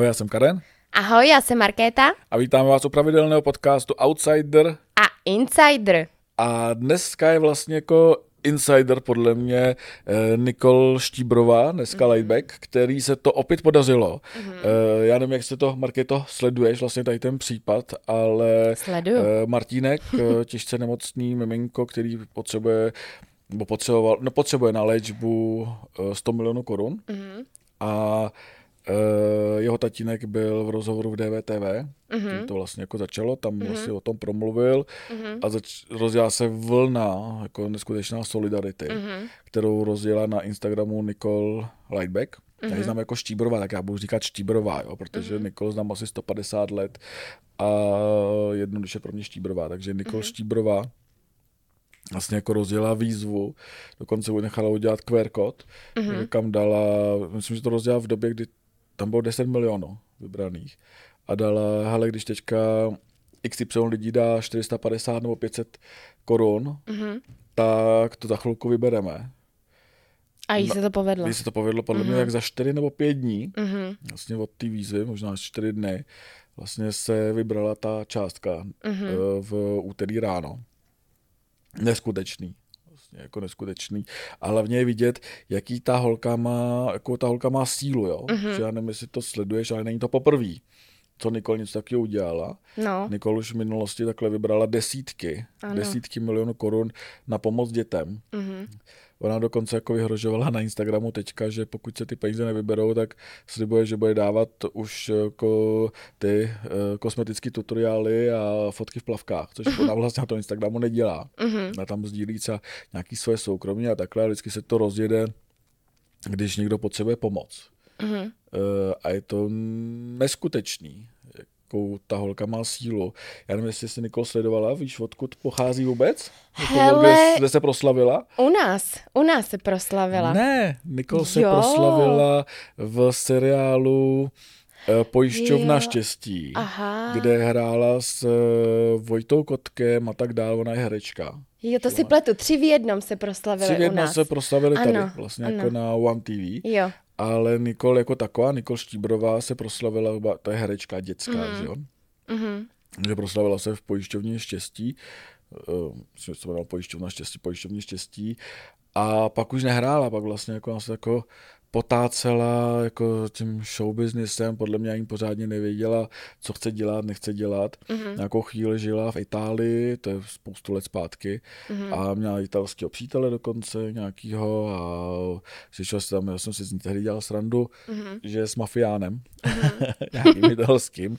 Ahoj, já jsem Karen. Ahoj, já jsem Markéta. A vítáme vás u pravidelného podcastu Outsider. A Insider. A dneska je vlastně jako insider podle mě eh, Nikol Štíbrová, dneska mm-hmm. Lightback, který se to opět podařilo. Mm-hmm. Já nevím, jak se to, Markéto, sleduješ vlastně tady ten případ, ale Sleduju. eh, Martínek, těžce nemocný miminko, který potřebuje nebo potřeboval, no potřebuje na léčbu eh, 100 milionů korun Mhm. a jeho tatínek byl v rozhovoru v DVTV, Mhm. tím to vlastně jako začalo, tam vlastně o tom promluvil Mhm. a zač- rozjela se vlna, jako neskutečná solidarity, Mhm. kterou rozjela na Instagramu Nicole Lightback. Já Mhm. ji znám jako Štíbrová, tak já budu říkat Štíbrová, jo, protože Nicole znám asi 150 let a jednoduše pro mě Štíbrová, takže Nicole Štíbrová vlastně jako rozjela výzvu, dokonce nechala udělat QR kód, Mhm. kam dala, myslím, že to rozdělala v době, kdy tam bylo 10 milionů vybraných a dala, hele, když teďka XY lidí dá 450 nebo 500 korun, Mhm. tak to za chvilku vybereme. A jí se to povedlo. Když se to povedlo podle mě tak za 4 nebo 5 dní, Mhm. vlastně od té výzvy, možná až 4 dny, vlastně se vybrala ta částka Mhm. eh, v úterý ráno. Neskutečný. Vlastně jako neskutečný. A hlavně je vidět, jaký ta holka má, jako ta holka má sílu, jo. Mhm. Že já nevím, jestli to sleduješ, ale není to poprvé, co Nikol něco takového udělala. No. Nikol už v minulosti takhle vybrala desítky, Ano. desítky milionů korun na pomoc dětem. Mhm. Ona dokonce jako vyhrožovala na Instagramu teďka, že pokud se ty peníze nevyberou, tak slibuje, že bude dávat už jako ty uh, kosmetické tutoriály a fotky v plavkách, což ona vlastně na tom Instagramu nedělá. Mhm. Ona tam sdílí třeba nějaký svoje soukromí a takhle a vždycky se to rozjede, když někdo potřebuje pomoc. Mhm. Uh, a je to neskutečný, jakou ta holka má sílu. Já nevím, jestli jsi Nikol sledovala, víš, odkud pochází vůbec? Jako, Hele. Kde, kde se proslavila? U nás, u nás se proslavila. Ne, Nikol se Jo. proslavila v seriálu eh, Pojišťovna Jo. štěstí, Aha. kde hrála s eh, Vojtou Kotkem a tak dále, ona je herečka. Jo, to si pletu. Tři v jednom se proslavili Tři v jednom se proslavili tady, Ano, vlastně ano. jako na One TV. Jo. Ale Nikol jako taková, Nikol Štíbrová se proslavila, to je herečka dětská, Mhm. že jo? Mhm. že proslavila se v pojišťovně štěstí, uh, myslím, že se jmenovala pojišťovna štěstí, pojišťovně štěstí, a pak už nehrála, pak vlastně jako nás jako potácela jako tím show businessem, podle mě ani pořádně nevěděla, co chce dělat, nechce dělat. Mhm. Nějakou chvíli žila v Itálii, to je spoustu let zpátky, Mhm. a měla italského přítele dokonce nějakýho a slyšel jsem tam, já jsem si z ní tehdy dělal srandu, Mhm. že je s mafiánem, nějakým italským.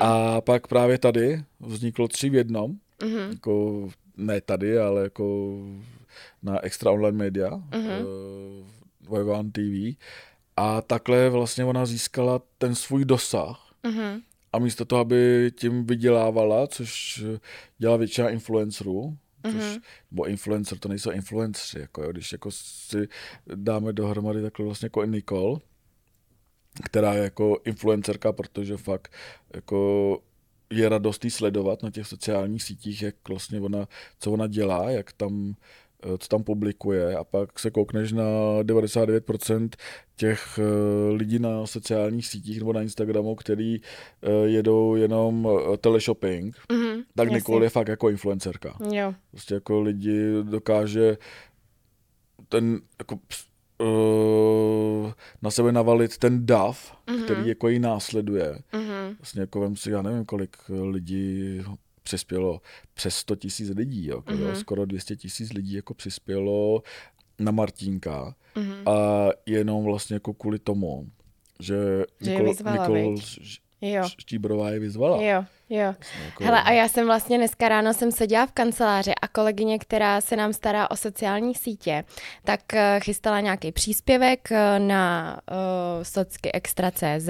A pak právě tady vzniklo tři v jednom, Mhm. jako ne tady, ale jako na Extra Online Media, Mhm. mm ve One TV. A takhle vlastně ona získala ten svůj dosah. Mhm. A místo toho, aby tím vydělávala, což dělá většina influencerů, což, Mhm. nebo influencer, to nejsou influenceri, jako jo, když jako si dáme dohromady takhle vlastně jako i Nicole, která je jako influencerka, protože fakt jako je radost jí sledovat na těch sociálních sítích, jak vlastně ona, co ona dělá, jak tam, co tam publikuje a pak se koukneš na 99% těch eh, lidí na sociálních sítích nebo na Instagramu, který eh, jedou jenom eh, teleshopping, Mhm. tak Jasně. Nicole je fakt jako influencerka. Jo. Prostě jako lidi dokáže ten jako na sebe navalit ten dav, Mhm. který jako ji následuje. Mhm. Vlastně jako vem si, já nevím, kolik lidí přispělo, přes 100 tisíc lidí, jo, jako, jo, Mhm. skoro 200 tisíc lidí jako přispělo na Martínka Mhm. a jenom vlastně jako kvůli tomu, že, Že je Nikol, vyzvala, Nikol. Štíbrová je vyzvala. Jo, jo. Jako, Hele, a já jsem vlastně dneska ráno jsem seděla v kanceláři a kolegyně, která se nám stará o sociální sítě, tak eh, chystala nějaký příspěvek eh, na uh, socky extra.cz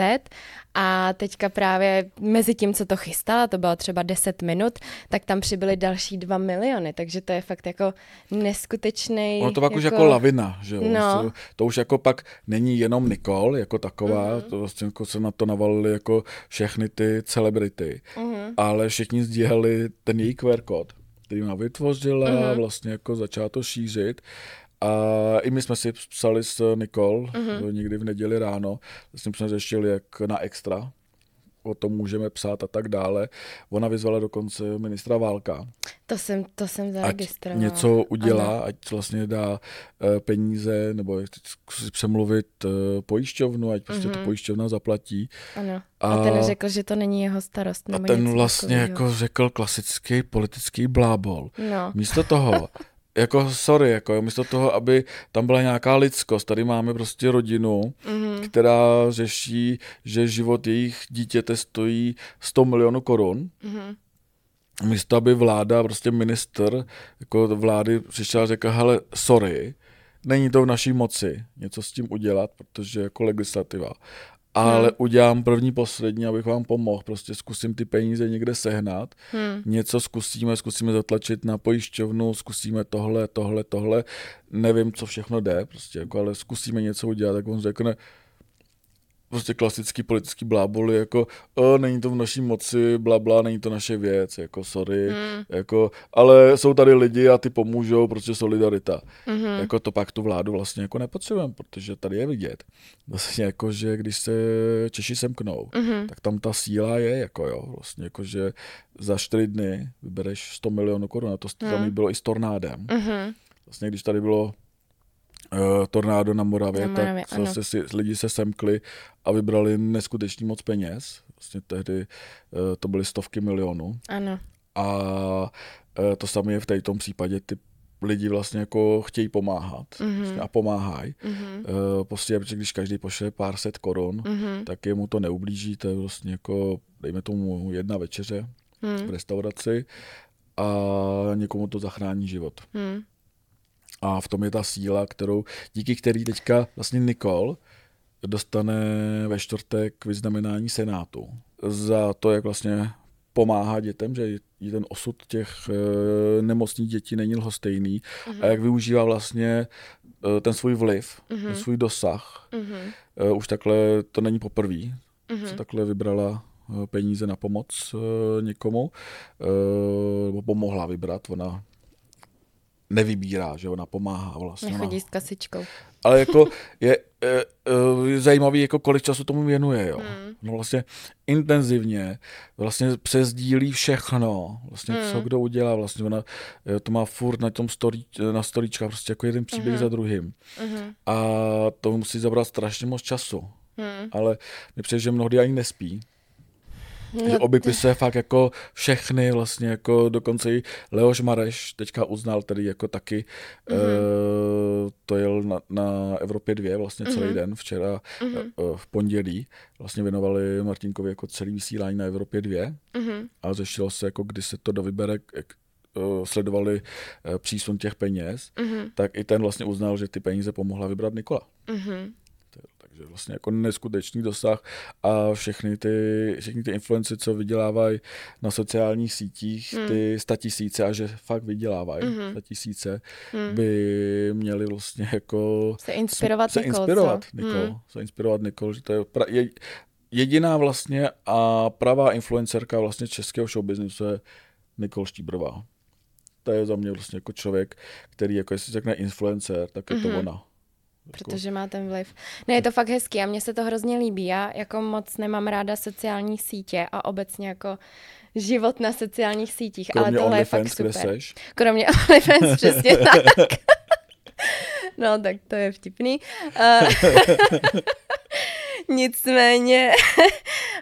a teďka právě mezi tím, co to chystala, to bylo třeba 10 minut, tak tam přibyly další 2 miliony, takže to je fakt jako neskutečný. Ono to pak už jako lavina, že jo. No. To, už jako pak není jenom Nicole jako taková, Mhm. mm-hmm. to vlastně jako se na to navalily jako všechny ty celebrity, Mhm. ale všichni sdíleli ten její QR kód, který ona vytvořila, Mhm. mm-hmm. vlastně jako začala to šířit A i my jsme si psali s Nikol Mhm. mm-hmm. někdy v neděli ráno, vlastně jsme řešili jak na extra, o tom můžeme psát a tak dále. Ona vyzvala dokonce ministra Válka, To jsem, to jsem ať zaregistrovala. něco udělá, Ano. ať vlastně dá eh, peníze, nebo si přemluvit eh, pojišťovnu, ať prostě mm-hmm. to pojišťovna zaplatí. Ano. A, A- ten řekl, že to není jeho starost. A Nebo ten něco vlastně takového. jako řekl klasický politický blábol. No. Místo toho, jako sorry, jako jo, místo toho, aby tam byla nějaká lidskost, tady máme prostě rodinu, Mhm. která řeší, že život jejich dítěte stojí 100 milionů korun, Mhm. místo aby vláda, prostě minister jako vlády přišel a řekl, hele, sorry, není to v naší moci něco s tím udělat, protože jako legislativa. Ale Hmm. udělám první, poslední, abych vám pomohl. Prostě zkusím ty peníze někde sehnat. Hmm. Něco zkusíme, zkusíme zatlačit na pojišťovnu, zkusíme tohle, tohle, tohle. Nevím, co všechno jde, prostě, jako, ale zkusíme něco udělat. Tak on řekne, prostě klasický politický bláboli, jako o, není to v naší moci, bla, bla, není to naše věc, jako sorry, Hmm. jako, ale jsou tady lidi a ty pomůžou, prostě solidarita. Mhm. Jako to pak tu vládu vlastně jako nepotřebujeme, protože tady je vidět. Vlastně jako, že když se Češi semknou, Mhm. tak tam ta síla je, jako jo, vlastně jako, že za čtyři dny vybereš 100 milionů korun, a to Hmm. tam bylo i s tornádem. Mhm. Vlastně když tady bylo uh, tornádo na Moravě, Na Moravě, tak ano. si, lidi se semkli a vybrali neskutečný moc peněz. Vlastně tehdy uh, to byly stovky milionů. Ano. A uh, to samé je v tom případě, ty lidi vlastně jako chtějí pomáhat Mhm. vlastně a pomáhají. Mhm. Uh, prostě, protože když každý pošle pár set korun, Mhm. tak jemu to neublíží, to je vlastně jako, dejme tomu jedna večeře v Mhm. restauraci a někomu to zachrání život. Mhm. A v tom je ta síla, kterou, díky který teďka vlastně Nikol dostane ve čtvrtek vyznamenání Senátu za to, jak vlastně pomáhá dětem, že jí ten osud těch e, nemocných dětí není lhostejný a jak využívá vlastně e, ten svůj vliv, ten svůj dosah. Mhm. E, už takhle to není poprvé, Mhm. co takhle vybrala peníze na pomoc e, někomu, e, nebo pomohla vybrat, ona nevybírá, že ona pomáhá vlastně. ona- Nechodí s kasičkou. ale jako je, je, je zajímavý, jako kolik času tomu věnuje, jo. Hmm. No vlastně intenzivně, vlastně přezdílí všechno, vlastně co Hmm. kdo udělá, vlastně ona eh, to má furt na tom story, na storíčkách, prostě jako jeden příběh za druhým. Mhm. A to musí zabrat strašně moc času. Mhm. Ale mi přijde, že mnohdy ani nespí. No, obepisuje fakt jako všechny vlastně jako dokonce i Leoš Mareš teďka uznal tedy jako taky Mhm. mm-hmm. to jel na, na Evropě 2 vlastně celý Mhm. den včera Mhm. mm-hmm. v pondělí vlastně věnovali Martinkovi jako celý vysílání na Evropě 2 Mhm. a řešilo se jako kdy se to dovybere jak, sledovali přísun těch peněz, Mhm. tak i ten vlastně uznal, že ty peníze pomohla vybrat Nikola. Mhm. Takže vlastně jako neskutečný dosah a všechny ty, všechny ty influenci, co vydělávají na sociálních sítích, Hmm. ty statisíce a že fakt vydělávají Mhm. statisíce, Hmm. by měli vlastně jako Se inspirovat se Nikol, inspirovat co? Nikol, Hmm. se inspirovat Nikol, že to je, pra, je jediná vlastně a pravá influencerka vlastně českého showbiznisu je Nikol Štíbrová. To je za mě vlastně jako člověk, který jako jestli řekne influencer, tak je to Mhm. ona. Protože má ten vliv. Ne, je to fakt hezký a mně se to hrozně líbí. Já jako moc nemám ráda sociální sítě a obecně jako život na sociálních sítích, Kromě ale tohle je fakt OnlyFans, kde super. seš. Kromě OnlyFans, přesně tak. No, tak to je vtipný. Uh, nicméně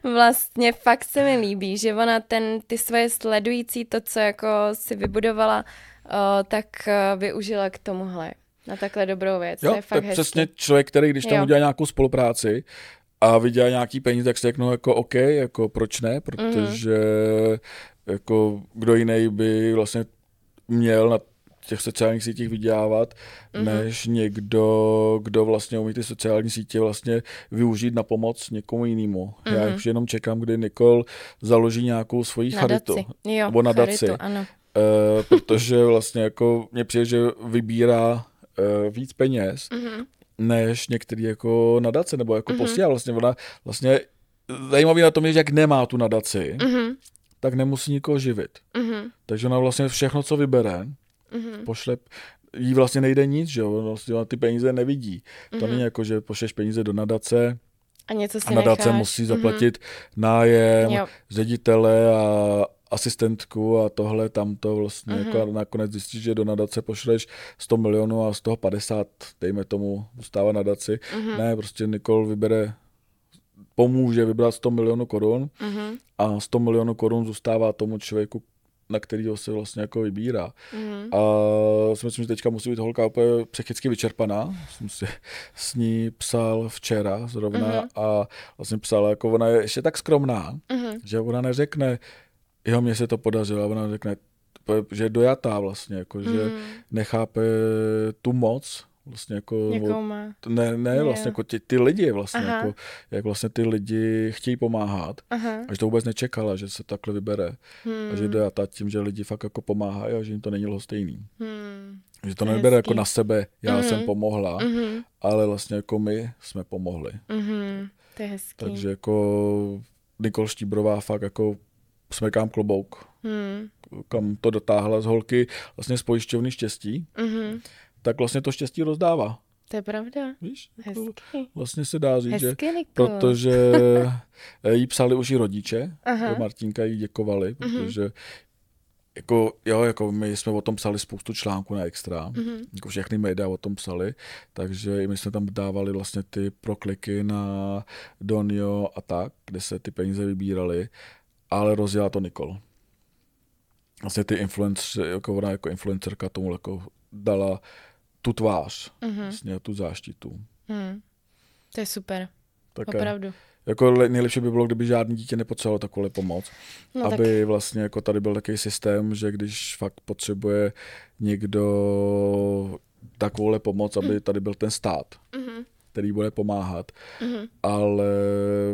vlastně fakt se mi líbí, že ona ten, ty svoje sledující, to, co jako si vybudovala, uh, tak uh, využila k tomuhle. Na takhle dobrou věc. Jo, to je fakt je hezký. přesně člověk, který když tam Jo. udělá nějakou spolupráci a vydělá nějaký peníze, tak si řeknou jako OK, jako proč ne, protože jako kdo jiný by vlastně měl na těch sociálních sítích vydělávat, Mhm. než někdo, kdo vlastně umí ty sociální sítě vlastně využít na pomoc někomu jinému. Já Mhm. už jenom čekám, kdy Nikol založí nějakou svoji charitu. Jo, Nebo nadaci. charitu, ano. Eh, protože vlastně jako mě přijde, že vybírá eh, víc peněz, Mhm. než některý jako nadace, nebo jako mm-hmm. posílá. Vlastně ona, vlastně zajímavý na tom je, že jak nemá tu nadaci, mm. Mhm. tak nemusí nikoho živit. Mhm. Takže ona vlastně všechno, co vybere, Mhm. pošle, jí vlastně nejde nic, že jo, vlastně ona ty peníze nevidí. To Mhm. není jako, že pošleš peníze do nadace A něco si a nadace necháš. musí zaplatit nájem, Jo. ředitele a asistentku a tohle, tamto vlastně, Mhm. jako nakonec zjistíš, že do nadace pošleš 100 milionů a z toho 50, dejme tomu, zůstává nadaci. Mhm. Ne, prostě Nikol vybere, pomůže vybrat 100 milionů korun Mhm. a 100 milionů korun zůstává tomu člověku, na kterého se vlastně jako vybírá. Mhm. A si myslím, že teďka musí být holka úplně psychicky vyčerpaná. Jsem si s ní psal včera zrovna Mhm. a vlastně psal, jako ona je ještě tak skromná, Mhm. že ona neřekne, jo, mně se to podařilo, ona řekne, že je dojatá vlastně, jako, že Mhm. nechápe tu moc, vlastně jako, Jakou má. ne, ne, vlastně jako ty, ty lidi vlastně, Aha. jako, jak vlastně ty lidi chtějí pomáhat Aha. a že to vůbec nečekala, že se takhle vybere a že Hmm. dojatá tím, že lidi fakt jako pomáhají a že jim to není lhostejný. Hmm. Že to nebere jako na sebe, já Mhm. jsem pomohla, Mhm. ale vlastně jako my jsme pomohli. Mhm. To je hezký. Takže jako Nikol Štíbrová fakt jako smekám klobouk, Hmm. kam to dotáhla z holky vlastně z pojišťovny štěstí, Mhm. tak vlastně to štěstí rozdává. To je pravda. Víš? Jako Hezký. vlastně se dá říct, že Hezký, Niko. protože jí psali už i rodiče, Aha. Martinka jí děkovali, Mhm. protože jako, jo, jako my jsme o tom psali spoustu článků na Extra, Mhm. jako všechny média o tom psali, takže i my jsme tam dávali vlastně ty prokliky na Donio a tak, kde se ty peníze vybíraly, ale rozjela to Nikol. Vlastně ty influencer, jako ona jako influencerka tomu jako dala tu tvář, Mhm. vlastně tu záštitu. Hmm. To je super. Tak Opravdu. jako le- nejlepší by bylo, kdyby žádný dítě nepotřebovalo takovou pomoc. No No, tak aby vlastně jako tady byl takový systém, že když fakt potřebuje někdo takovouhle pomoc, aby tady byl ten stát, Mhm. Který bude pomáhat, Mhm. ale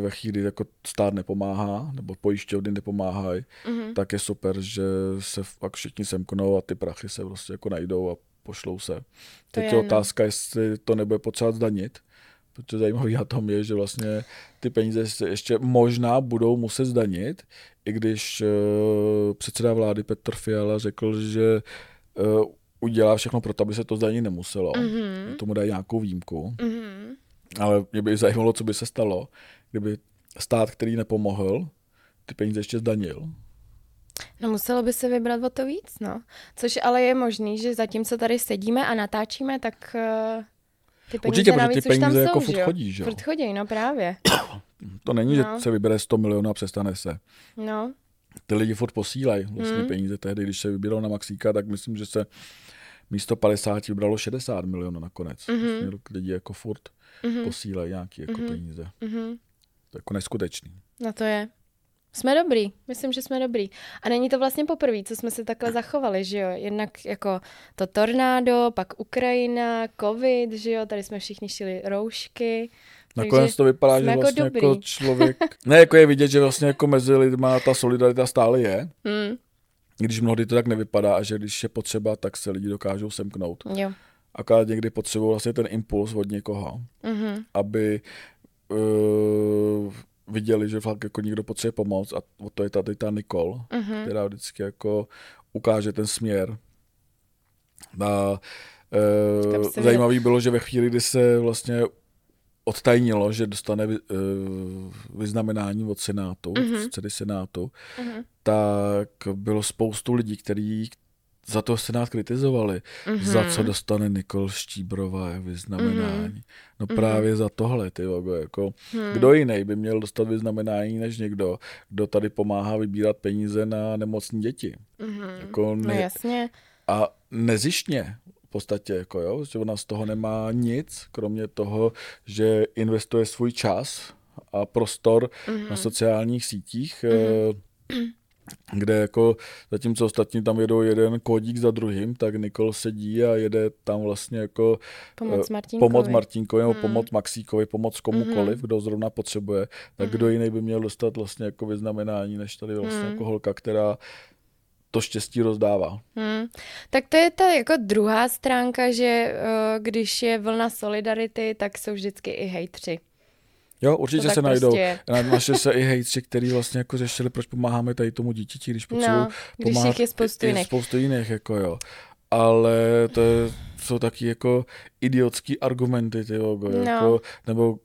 ve chvíli jako stát nepomáhá, nebo pojišťovny nepomáhají, Mhm. tak je super, že se fakt všichni semknou a ty prachy se prostě jako najdou a pošlou se. Teď je je, no. otázka, jestli to nebude potřeba zdanit, protože zajímavý na tom je, že vlastně ty peníze se ještě možná budou muset zdanit, i když uh, předseda vlády Petr Fiala řekl, že uh, udělá všechno pro to, aby se to zdanit nemuselo. Mhm. Tomu dají nějakou výjimku. Mhm. Ale mě by zajímalo, co by se stalo, kdyby stát, který nepomohl, ty peníze ještě zdanil. No muselo by se vybrat o to víc, no. Což ale je možný, že zatímco tady sedíme a natáčíme, tak uh, ty peníze Určitě, navíc ty už tam peníze jako jsou, furt chodí, že jo? Furt chodí, no právě. To není, No. že se vybere 100 milionů a přestane se. No, Ty lidi furt posílají vlastně Hmm. peníze. Tehdy, když se vybíralo na Maxíka, tak myslím, že se místo 50 vybralo 60 milionů nakonec. Mhm. Vlastně lidi jako furt mhm, posílají nějaké jako Mhm. peníze. mhm. To je jako neskutečný. No to je. Jsme dobrý, myslím, že jsme dobrý. A není to vlastně poprvé, co jsme se takhle zachovali, že jo? Jednak jako to tornádo, pak Ukrajina, covid, že jo? Tady jsme všichni šili roušky. Nakonec Takže to vypadá, že jako vlastně jako, dobrý. člověk... Ne, jako je vidět, že vlastně jako mezi lidma ta solidarita stále je. Hmm, když mnohdy to tak nevypadá a že když je potřeba, tak se lidi dokážou semknout. jo. Akorát někdy potřebují vlastně ten impuls od někoho, Mhm, aby uh, viděli, že fakt jako někdo potřebuje pomoc a to je tady ta Nikol, mhm, která vždycky jako ukáže ten směr. A uh, zajímavý bylo, že ve chvíli, kdy se vlastně odtajnilo, že dostane uh, vyznamenání od Senátu, Mhm. mm-hmm. předsedy Senátu, mhm, tak bylo spoustu lidí, kteří za to Senát kritizovali, mhm. za co dostane Nikol Štíbrová vyznamenání. Mhm. No právě za tohle, ty vago, jako Hmm. kdo jiný by měl dostat vyznamenání než někdo, kdo tady pomáhá vybírat peníze na nemocní děti. Mhm. Jako No ne, jasně. a nezištně podstatě, jako jo, že ona z toho nemá nic, kromě toho, že investuje svůj čas a prostor Mhm. na sociálních sítích, mm kde jako zatímco ostatní tam jedou jeden kódík za druhým, tak Nikol sedí a jede tam vlastně jako Pomoc eh, Martinkovi. pomoc Martinkovi nebo Mm. pomoc Maxíkovi, pomoc komukoliv, kdo zrovna potřebuje, tak kdo jiný by měl dostat vlastně jako vyznamenání, než tady vlastně Mm. jako holka, která to štěstí rozdává. Hmm. Tak to je ta jako druhá stránka, že eh, když je vlna solidarity, tak jsou vždycky i hejtři. Jo, určitě se najdou. prostě je. Na- Našli se i hejtři, kteří vlastně jako řešili, proč pomáháme tady tomu dítěti, když potřebují No, když pomáhat jich je spoustu jiných. spoustu jiných, jako jo. ale to je, jsou taky jako idiotský argumenty, ty logo, No. jako, nebo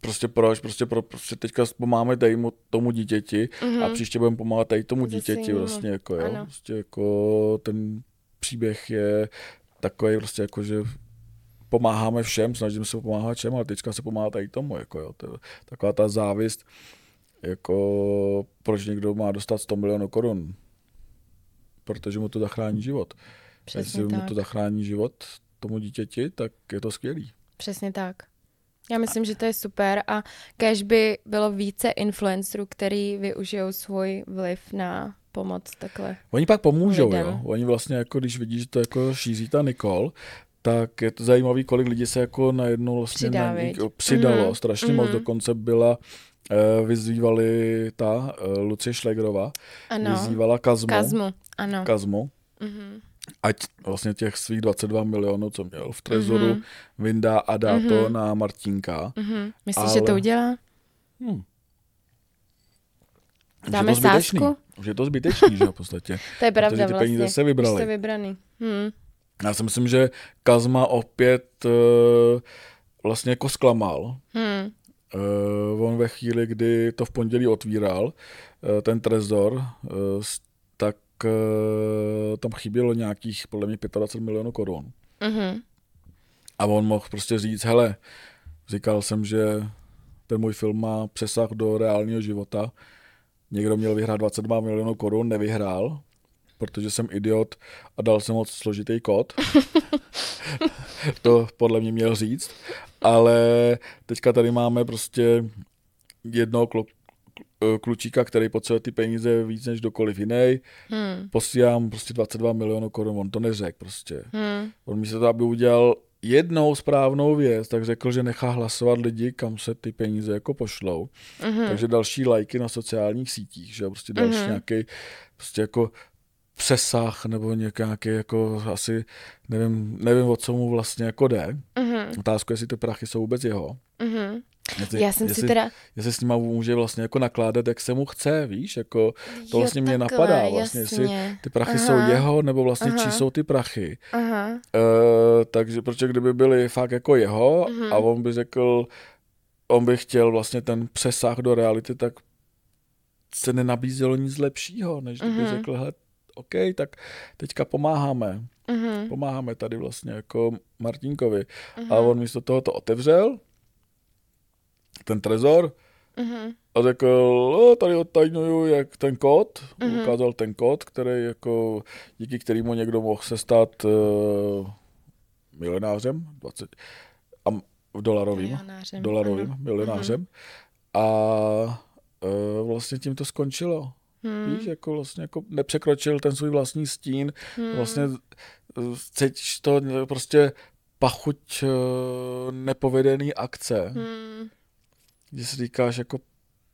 prostě proč, prostě, pro, prostě teďka pomáháme tady mu- tomu dítěti a příště budeme pomáhat tady tomu dítěti vlastně, jako jo, Ano. prostě jako ten příběh je takový prostě jako, že pomáháme všem, snažíme se pomáhat všem, ale teďka se pomáhá tady tomu, jako jo, to je taková ta závist, jako proč někdo má dostat 100 milionů korun, protože mu to zachrání život. Přesně Jestli mu tak. to zachrání život tomu dítěti, tak je to skvělý. Přesně tak. Já myslím, že to je super a kež by bylo více influencerů, který využijou svůj vliv na pomoc takhle. Oni pak pomůžou, lidem. jo. Oni vlastně jako, když vidí, že to jako šíří ta Nikol, tak je to zajímavý, kolik lidí se jako najednou vlastně Přidá, na ní, přidalo. Mhm, Strašně moc. mhm. Dokonce byla, eh, vyzývali ta eh, Lucie Šlegrová, Ano, vyzývala Kazmu, Kazmu, ano. Kazmu, Mhm. Ať vlastně těch svých 22 milionů, co měl v trezoru, Mhm. vyndá a dá to Mhm. na Martinka. Mhm. Myslíš, Ale- že to udělá? Hmm. Už je Dáme to zbytečný. sázku? Už je to zbytečný, že v podstatě. To je pravda ty peníze vlastně. se vybraly. Už jste vybraný. Hmm. Já si myslím, že Kazma opět uh, vlastně jako zklamal. Hmm. Uh, on ve chvíli, kdy to v pondělí otvíral, uh, ten trezor, uh, s- tam chybělo nějakých podle mě 25 milionů korun. Mhm. A on mohl prostě říct, hele, říkal jsem, že ten můj film má přesah do reálného života. Někdo měl vyhrát 22 milionů korun, nevyhrál, protože jsem idiot a dal jsem moc složitý kód. to podle mě měl říct. Ale teďka tady máme prostě jednoho klučíka, který potřebuje ty peníze víc než dokoliv jiný. Hmm. Posílám prostě 22 milionů korun, on to neřekl prostě. Hmm. On místo toho, aby udělal jednou správnou věc, tak řekl, že nechá hlasovat lidi, kam se ty peníze jako pošlou. Mhm. Takže další lajky na sociálních sítích, že prostě další Mhm. nějaký prostě jako přesah nebo nějaký jako asi, nevím, nevím, o co mu vlastně jako jde. Mhm. Otázku, jestli ty prachy jsou vůbec jeho. Mhm. Jestli, Já jsem si jestli, teda... jestli s nima může vlastně jako nakládat, jak se mu chce, víš, jako to Jo, vlastně mě takhle, napadá, vlastně, jestli jasně. ty prachy Aha. jsou jeho, nebo vlastně Aha. čí jsou ty prachy. Aha. Uh, takže protože kdyby byly fakt jako jeho Mhm. a on by řekl, on by chtěl vlastně ten přesah do reality, tak se nenabízelo nic lepšího, než kdyby Mhm. řekl, hele, OK, tak teďka pomáháme. Mhm. Pomáháme tady vlastně jako Martinkovi. Mhm. A on místo toho to otevřel, ten trezor, Mhm. a řekl, o, tady odtajnuju jak ten kód, Mhm. ukázal ten kód, který jako, díky kterému někdo mohl se stát uh, milionářem, 20, a dolarovým, Milionářem, dolarovým ano. milionářem. A uh, vlastně tím to skončilo. Hmm. Víš, jako vlastně jako nepřekročil ten svůj vlastní stín, Hmm. vlastně eh, cítíš to prostě pachuť nepovedený akce, Hmm. Kdy si říkáš jako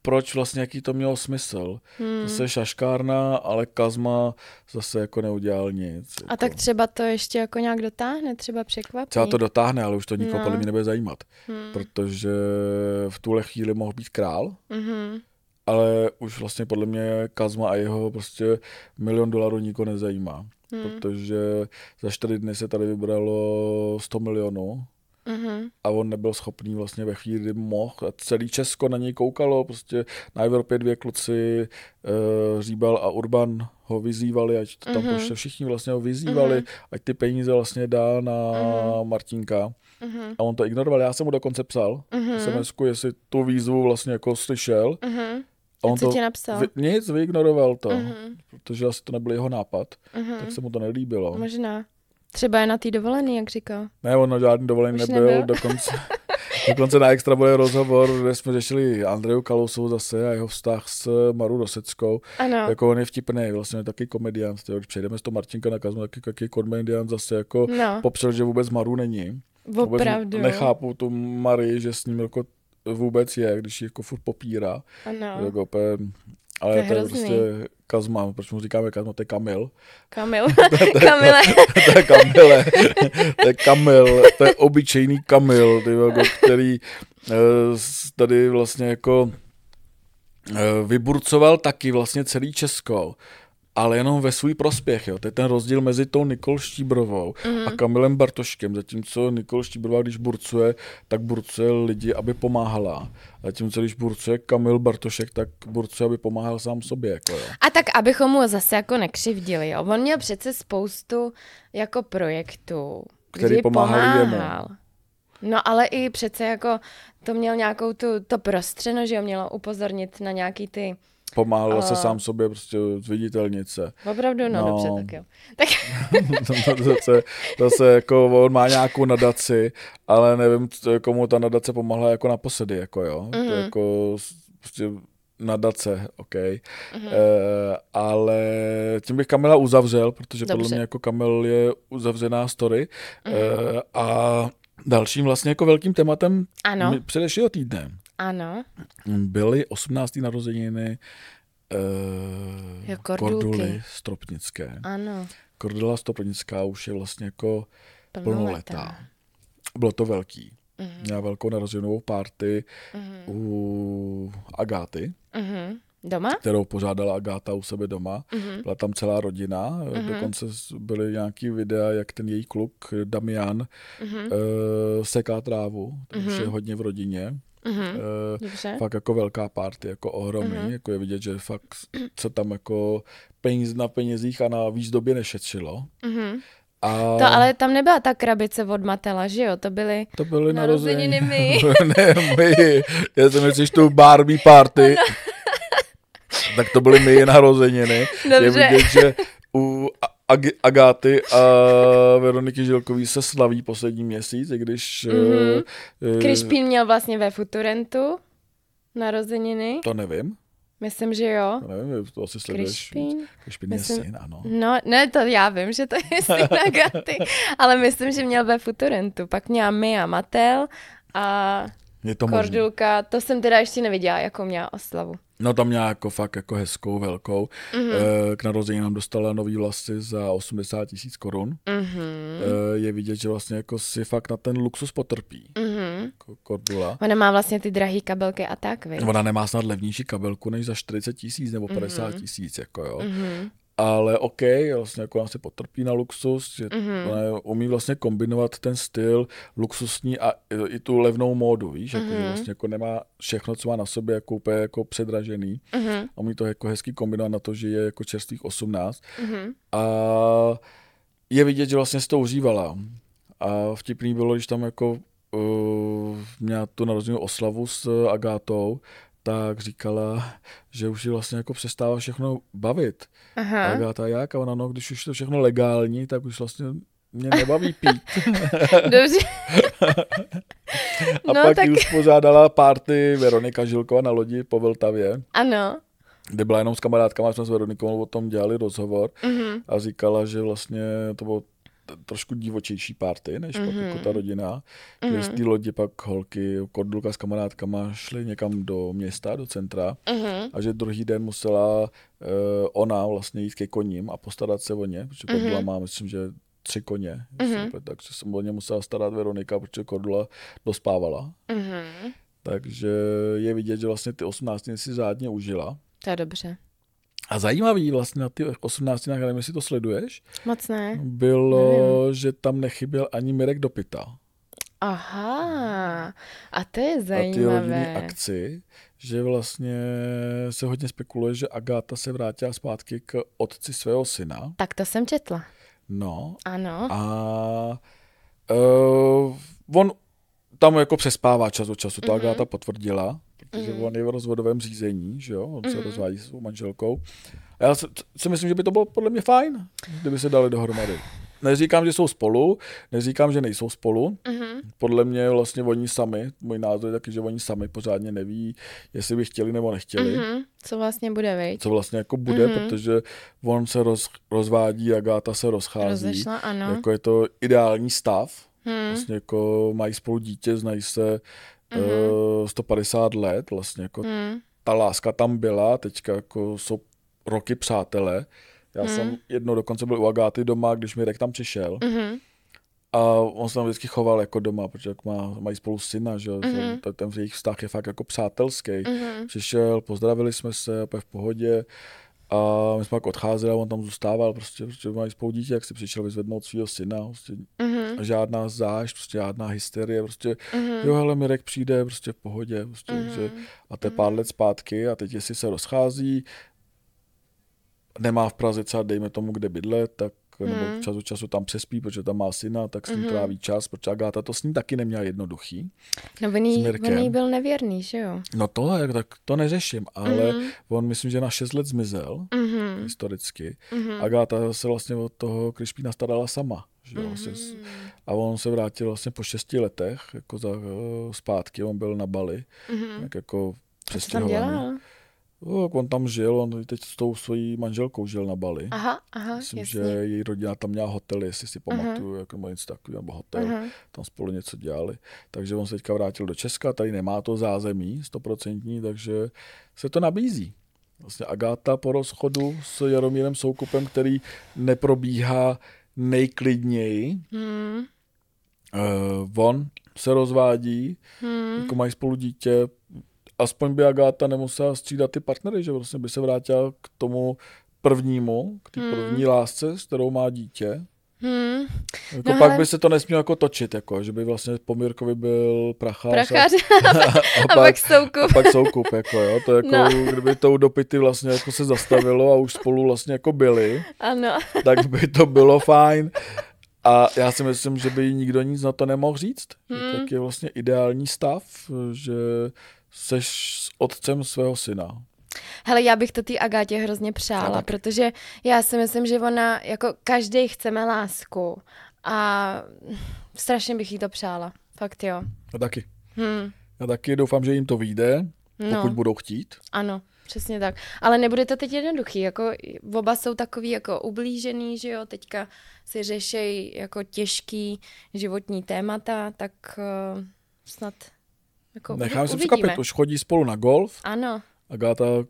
proč vlastně, jaký to mělo smysl. Hmm. Zase šaškárna, ale Kazma zase jako neudělal nic. A jako. tak třeba to ještě jako nějak dotáhne, třeba překvapí. Třeba to dotáhne, ale už to nikoho No. podle mě nebude zajímat. Hmm. Protože v tuhle chvíli mohl být král, Mhm. ale už vlastně podle mě Kazma a jeho prostě milion dolarů nikoho nezajímá. Hmm. Protože za čtyři dny se tady vybralo 100 milionů Mhm. a on nebyl schopný vlastně ve chvíli, kdy mohl. A celý Česko na něj koukalo, prostě na Evropě dvě kluci, uh, Říbal a Urban ho vyzývali, ať to tam Mhm. pošle, všichni vlastně ho vyzývali, Mhm. ať ty peníze vlastně dá na Mhm. Martinka. Mhm. A on to ignoroval, já jsem mu dokonce psal, Mhm. SMS-ku, jestli tu výzvu vlastně jako slyšel. Mhm. A on Co to ti napsal? vy, nic, vyignoroval to, Mhm. protože asi to nebyl jeho nápad, Mhm. tak se mu to nelíbilo. Možná. Třeba je na té dovolený, jak říkal. Ne, on na žádný dovolený Už nebyl, nebyl? dokonce, dokonce na Extra bude rozhovor, kde jsme řešili Andreju Kalousovou zase a jeho vztah s Maru Roseckou. Ano. Jako on je vtipný, vlastně je taky komediant, tyjo. když přejdeme z toho Martinka na Kazmu, taky, taky komediant zase jako No, popřel, že vůbec Maru není. Vůbec opravdu. nechápu tu Marii, že s ním jako vůbec je, když ji jako furt popírá. Ano. Jako ale To je to je, prostě Kazma, proč mu říkáme Kazma, to je Kamil. Kamil. Kamile. to je Kamile, to je Kamil, to je obyčejný Kamil, který eh, tady vlastně jako eh, vyburcoval taky vlastně celý Česko ale jenom ve svůj prospěch. Jo. To je ten rozdíl mezi tou Nikol Štíbrovou mm. a Kamilem Bartoškem. Zatímco Nikol Štíbrová, když burcuje, tak burcuje lidi, aby pomáhala. Zatímco když burcuje Kamil Bartošek, tak burcuje, aby pomáhal sám sobě. Jako, jo. A tak, abychom mu zase jako nekřivdili. Jo. On měl přece spoustu jako projektů, Který pomáhal jemu. No ale i přece jako to měl nějakou tu, to prostřeno, že jo, mělo upozornit na nějaký ty, Pomáhal A- se sám sobě prostě zviditelnit se. opravdu, no, No. no. dobře, tak jo. Tak to, to, zase, zase jako on má nějakou nadaci, ale nevím, komu ta nadace pomohla jako naposledy, jako jo. Mm-hmm. To Mhm. jako prostě nadace, OK. Mhm. Mm-hmm. E, ale tím bych Kamila uzavřel, protože Dobře. podle mě jako Kamil je uzavřená story. Mhm. Mm-hmm. E, a dalším vlastně jako velkým tématem ano, předešlého týdne ano. byly 18. narozeniny e, Jo. Korduly Stropnické. Ano, Kordela Stopnická už je vlastně jako plnoletá. plnoletá. Bylo to velký. Mhm. Měla velkou narozeninovou party Mhm. u Agáty, Mhm. Doma? kterou pořádala Agáta u sebe doma. Mhm. Byla tam celá rodina, Mhm. dokonce byly nějaký videa, jak ten její kluk Damian Mhm. eh, seká trávu, takže Mhm. je hodně v rodině. Mhm. Eh, Dobře. fakt jako velká party, jako ohromný, Mhm. jako je vidět, že fakt se tam jako peníz na penězích a na výzdobě nešetřilo. Mhm. A To ale tam nebyla ta krabice od Matela, že jo? To byly To byly narozeniny my. ne, my. Já jsem myslíš tu Barbie party. tak to byly my narozeniny. Je Dobře. vidět, že u Ag- Agáty a Veroniky Žilkový se slaví poslední měsíc, i když... Mhm. eh, Krišpín měl vlastně ve Futurentu narozeniny. To nevím. Myslím, že jo. To nevím, to asi sleduješ. Krišpín. Krišpín je Myslím- syn, ano. No, ne, to já vím, že to je syn Agaty, ale myslím, že měl ve Futurentu. Pak měla Mia Matel a Je to. Kordulka, to jsem teda ještě neviděla, jakou měla oslavu. No tam měla jako fakt jako hezkou, velkou. Mhm. Eh, K narození nám dostala nový vlasy za 80 tisíc korun. Mhm. Eh, Je vidět, že vlastně jako si fakt na ten luxus potrpí. Mhm. Ko- Kordula. Ona má vlastně ty drahé kabelky a tak, vy. Ona nemá snad levnější kabelku než za 40 tisíc nebo 50 tisíc, jako jo. Mhm. Ale OK, vlastně jako ona si potrpí na luxus, Mhm. ona umí vlastně kombinovat ten styl luxusní a i- tu levnou módu, víš, jako, že Mhm. vlastně jako nemá všechno, co má na sobě, jako úplně jako předražený. Mhm. A umí to jako hezky kombinovat na to, že je jako čerstvých 18. Mhm. A je vidět, že vlastně si to užívala. A vtipný bylo, když tam jako uh, měla tu narozenou oslavu s Agátou, tak říkala, že už ji vlastně jako přestává všechno bavit. A Aha. Agáta jak? A ona, no, když už je to všechno legální, tak už vlastně mě nebaví pít. Dobře. A No, pak tak- ji uspořádala party Veronika Žilková na lodi po Vltavě, Ano. kde byla jenom s kamarádkama, jsme s Veronikou o tom dělali rozhovor Mhm. a říkala, že vlastně to bylo trošku divočejší party, než pak Mhm. jako ta rodina. Že z té lodi pak holky, Kordulka s kamarádkama šly někam do města, do centra Mhm. a že druhý den musela uh, ona vlastně jít ke koním a postarat se o ně, protože Kordula má, myslím, že tři koně, Mhm. super, takže se o ně musela starat Veronika, protože Kordula dospávala. Mhm. Takže je vidět, že vlastně ty 18 si řádně užila. To je dobře. A zajímavý vlastně na ty 18, nevím, jestli to sleduješ, Moc ne. bylo, že tam nechyběl ani Mirek Dopita. Aha. A to je Na ty rodinné zajímavé. akci, že vlastně se hodně spekuluje, že Agáta se vrátila zpátky k otci svého syna. Tak to jsem četla. No Ano. a uh, on tam jako přespává čas od času, to Mhm. Agáta potvrdila, protože Mhm. on je v rozvodovém řízení, že jo, on se Mhm. rozvádí s svou manželkou. A já si, si myslím, že by to bylo podle mě fajn, kdyby se dali dohromady. Neříkám, že jsou spolu, neříkám, že nejsou spolu. Mhm. Podle mě vlastně oni sami, můj názor je taky, že oni sami pořádně neví, jestli by chtěli nebo nechtěli. Mhm. Co vlastně bude, vejď? Co vlastně jako bude, Mhm. protože on se roz, rozvádí, Agáta se rozchází. Rozešla, ano. Jako je to ideální stav. Hmm. Vlastně jako mají spolu dítě, znají se Mhm. uh, 150 let. Vlastně jako Hmm. ta láska tam byla, teďka jako jsou roky přátelé. Já Hmm. jsem jednou dokonce byl u Agáty doma, když Mirek tam přišel. Mhm. A on se tam vždycky choval jako doma, protože jak má, mají spolu syna, že Mhm. ten, ten jejich vztah je fakt jako přátelský. Mhm. Přišel, pozdravili jsme se, úplně v pohodě. A my jsme pak odcházeli a on tam zůstával, prostě, prostě mají spolu dítě, jak si přišel vyzvednout svého syna, prostě Mhm. žádná zášť, prostě žádná hysterie, prostě Mhm. jo, hele, Mirek přijde, prostě v pohodě, prostě, Mhm. že, a to je pár let zpátky a teď jestli se rozchází, nemá v Praze třeba, dejme tomu, kde bydlet, tak nebo Mhm. čas od času tam přespí, protože tam má syna, tak s ním Mhm. tráví čas, protože Agáta to s ním taky neměla jednoduchý. No on jí, Mirkem. on jí byl nevěrný, že jo? No to, tak to neřeším, ale Mhm. on myslím, že na 6 let zmizel, Mhm. historicky. Mhm. Agáta se vlastně od toho Krišpína starala sama. Že jo, vlastně Mhm. a on se vrátil vlastně po šesti letech jako za, eh, zpátky, on byl na Bali, Mhm. tak jako přestěhovaný. No, on tam žil, on teď s tou svojí manželkou žil na Bali. Aha, aha, Myslím, jasně. že její rodina tam měla hotel, jestli si pamatuju, jako nebo něco takového, nebo hotel. Aha. Tam spolu něco dělali. Takže on se teďka vrátil do Česka, tady nemá to zázemí stoprocentní, takže se to nabízí. Vlastně Agáta po rozchodu s Jaromírem Soukupem, který neprobíhá nejklidněji. Hmm. Uh, on se rozvádí, Hmm. jako mají spolu dítě, aspoň by Agáta nemusela střídat ty partnery, že vlastně by se vrátila k tomu prvnímu, k té Hmm. první lásce, s kterou má dítě. Hmm. Jako No pak hele- by se to nesmělo jako točit, jako, že by vlastně po Mirkovi byl prachář, Prachař a, a, a pak soukup. a pak soukup, jako jo, to jako, No. kdyby to u dopity vlastně jako se zastavilo a už spolu vlastně jako byli, Ano. tak by to bylo fajn. A já si myslím, že by nikdo nic na to nemohl říct. Hmm. tak je vlastně ideální stav, že seš s otcem svého syna. Hele, já bych to té Agátě hrozně přála, protože já si myslím, že ona, jako každý chceme lásku a strašně bych jí to přála. Fakt jo. Já taky. Hm. Já taky doufám, že jim to vyjde, pokud No, budou chtít. ano, přesně tak. Ale nebude to teď jednoduchý, jako oba jsou takový jako ublížený, že jo, teďka si řešejí jako těžký životní témata, tak uh, snad jako Nechám si uvidíme. překvapit, už chodí spolu na golf. Ano. Agáta uh,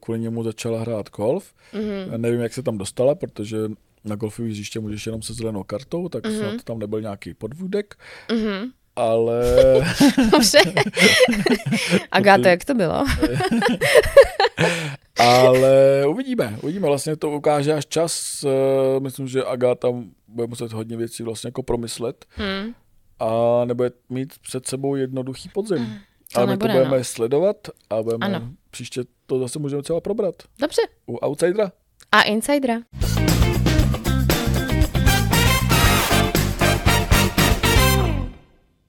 kvůli němu začala hrát golf. Mhm. Já nevím, jak se tam dostala, protože na golfový hřiště můžeš jenom se zelenou kartou, tak Mhm. snad tam nebyl nějaký podvůdek, Mhm. ale Dobře. Agáto, jak to bylo? Ale uvidíme, uvidíme, vlastně to ukáže až čas, eh, myslím, že Agáta bude muset hodně věcí vlastně jako promyslet Hm. A nebude mít před sebou jednoduchý podzim. To Ale my nebude, to budeme no. sledovat a budeme, Ano. příště to zase můžeme třeba probrat Dobře. u Outsidera. A Insidera.